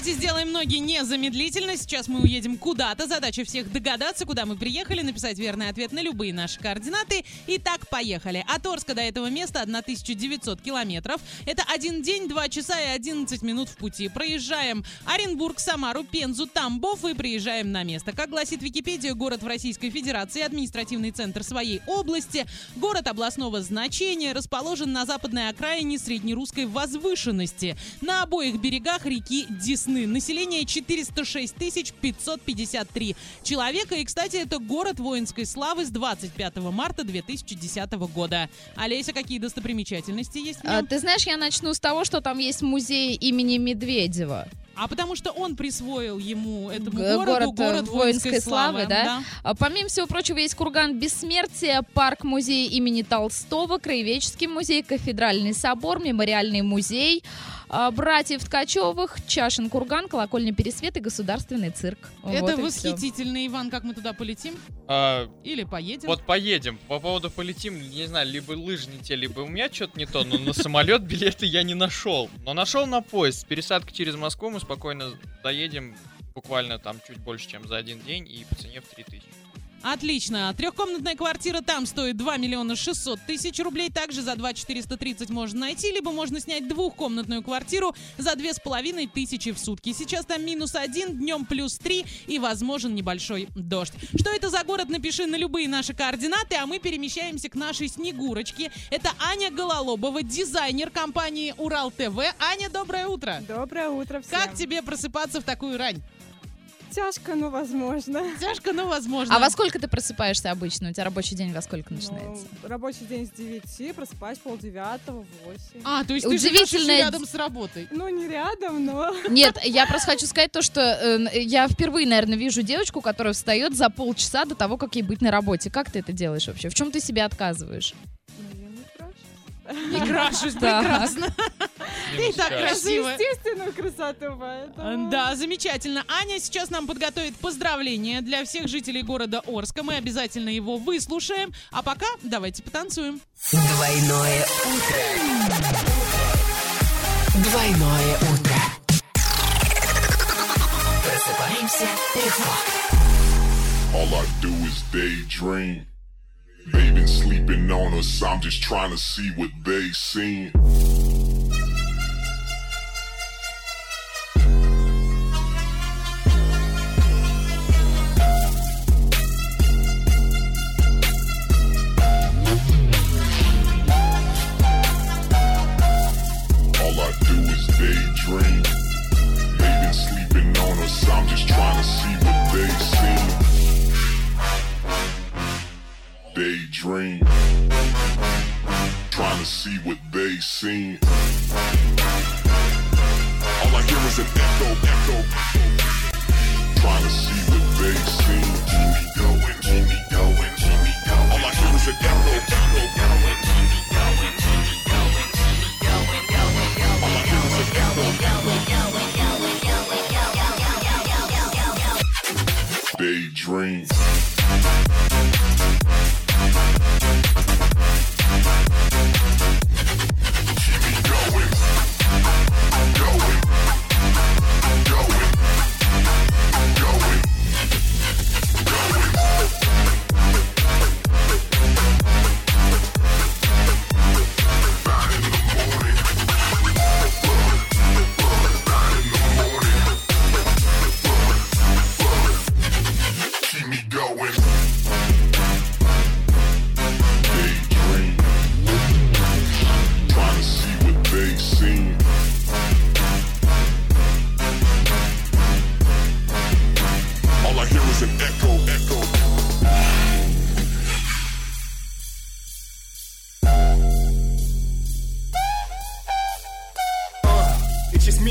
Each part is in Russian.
давайте сделаем ноги незамедлительно. Сейчас мы уедем куда-то. Задача всех догадаться, куда мы приехали, написать верный ответ на любые наши координаты. Итак, поехали. От Орска до этого места 1900 километров. Это один день, два часа и 11 минут в пути. Проезжаем Оренбург, Самару, Пензу, Тамбов и приезжаем на место. Как гласит Википедия, город в Российской Федерации, административный центр своей области, город областного значения, расположен на западной окраине среднерусской возвышенности. На обоих берегах реки Десны. Население 406 553 человека. И, кстати, это город воинской славы с 25 марта 2010 года. Олеся, какие достопримечательности есть А, ты знаешь, я начну с того, что там есть музей имени Медведева. А потому что он присвоил ему, этому городу, город, э, город воинской славы, да? А, Помимо всего прочего, есть курган Бессмертия, парк-музей имени Толстого, Краеведческий музей, Кафедральный собор, Мемориальный музей, братьев Ткачевых, Чашин курган, Колокольня Пересвет и Государственный цирк. Это Вот восхитительно, Иван, как мы туда полетим? А, Или поедем? вот поедем. По поводу полетим, не знаю, либо лыжи не те, либо у меня что-то не то, но на самолет билеты я не нашел. Но нашел на поезд. С пересадкой через Москву мы спокойно доедем буквально там чуть больше, чем за один день и по цене в 3000. Отлично. Трехкомнатная квартира там стоит 2 миллиона 600 тысяч рублей. Также за 2 430 можно найти, либо можно снять двухкомнатную квартиру за две с половиной тысячи в сутки. Сейчас там минус один, днем плюс три и возможен небольшой дождь. Что это за город, напиши на любые наши координаты, а мы перемещаемся к нашей Снегурочке. Это Аня Гололобова, дизайнер компании Урал ТВ. Аня, доброе утро. Доброе утро всем. Как тебе просыпаться в такую рань? Тяжко, но возможно. Тяжко, но возможно. А во сколько ты просыпаешься обычно? У тебя рабочий день во сколько начинается? Ну, рабочий день с 9, просыпаюсь полдевятого, 8. А, то есть ты живешь рядом с работой. Ну, не рядом, но... Нет, я просто хочу сказать то, что э, я впервые, наверное, вижу девочку, которая встает за полчаса до того, как ей быть на работе. Как ты это делаешь вообще? В чем ты себя отказываешь? Не крашусь, прекрасно. Минус так красиво. Естественную красоту, поэтому... Да, замечательно. Аня сейчас нам подготовит поздравления для всех жителей города Орска. Мы обязательно его выслушаем. А пока давайте потанцуем. Двойное утро. Двойное утро. Просыпаемся легко. All I do is daydream. They been sleeping on us, I'm just trying to see what they seen. Daydream. Trying to see what they seen. All I hear is an echo, echo. Trying to see what they seen. Keep me going, keep me going, keep me going. All I hear is an echo, echo. All I hear is an echo. Daydream.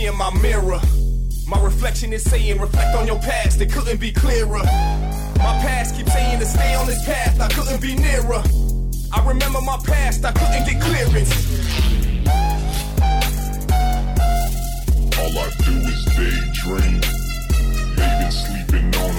And my mirror. My reflection is saying, reflect on your past, it couldn't be clearer. My past keeps saying to stay on this path, I couldn't be nearer. I remember my past, I couldn't get clearance. All I do is daydream. Been sleeping on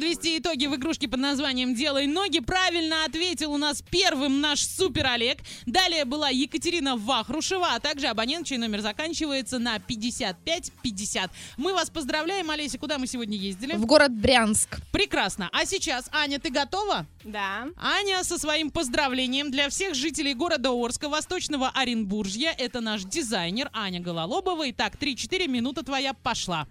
ноги в игрушке под названием «Делай ноги». Правильно ответил у нас первым наш супер Олег. Далее была Екатерина Вахрушева, а также абонент, чей номер заканчивается на 5550. Мы вас поздравляем, Олеся. Куда мы сегодня ездили? В город Брянск. Прекрасно. А сейчас, Аня, ты готова? Да. Аня со своим поздравлением для всех жителей города Орска, Восточного Оренбуржья. Это наш дизайнер Аня Гололобова. Итак, 3-4 минуты твоя пошла.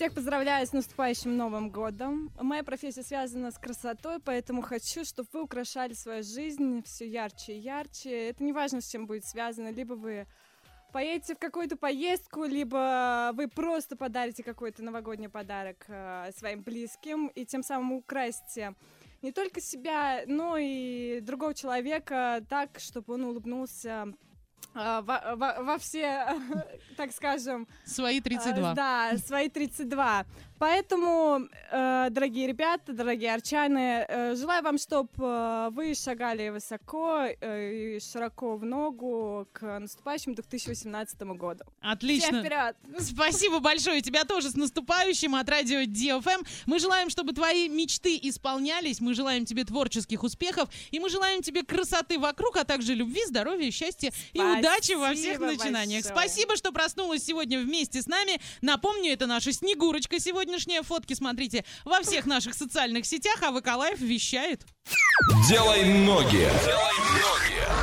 Всех поздравляю с наступающим Новым годом. Моя профессия связана с красотой, поэтому хочу, чтобы вы украшали свою жизнь все ярче и ярче. Это не важно, с чем будет связано. Либо вы поедете в какую-то поездку, либо вы просто подарите какой-то новогодний подарок э, своим близким и тем самым украсите не только себя, но и другого человека так, чтобы он улыбнулся во, во, во все, так скажем... Свои 32. а, Да, свои 32. Поэтому, э, дорогие ребята, дорогие арчаны, э, желаю вам, чтобы вы шагали высоко э, и широко в ногу к наступающему 2018 году. Отлично. Всем вперед! Спасибо большое. Тебя тоже с наступающим от радио DFM. Мы желаем, чтобы твои мечты исполнялись. Мы желаем тебе творческих успехов. И мы желаем тебе красоты вокруг, а также любви, здоровья, счастья и удачи во всех Спасибо начинаниях. большое. Спасибо, что проснулась сегодня вместе с нами. Напомню, это наша Снегурочка сегодняшняя. Фотки смотрите во всех наших социальных сетях, а Выколаев вещает. Делай ноги. Делай ноги.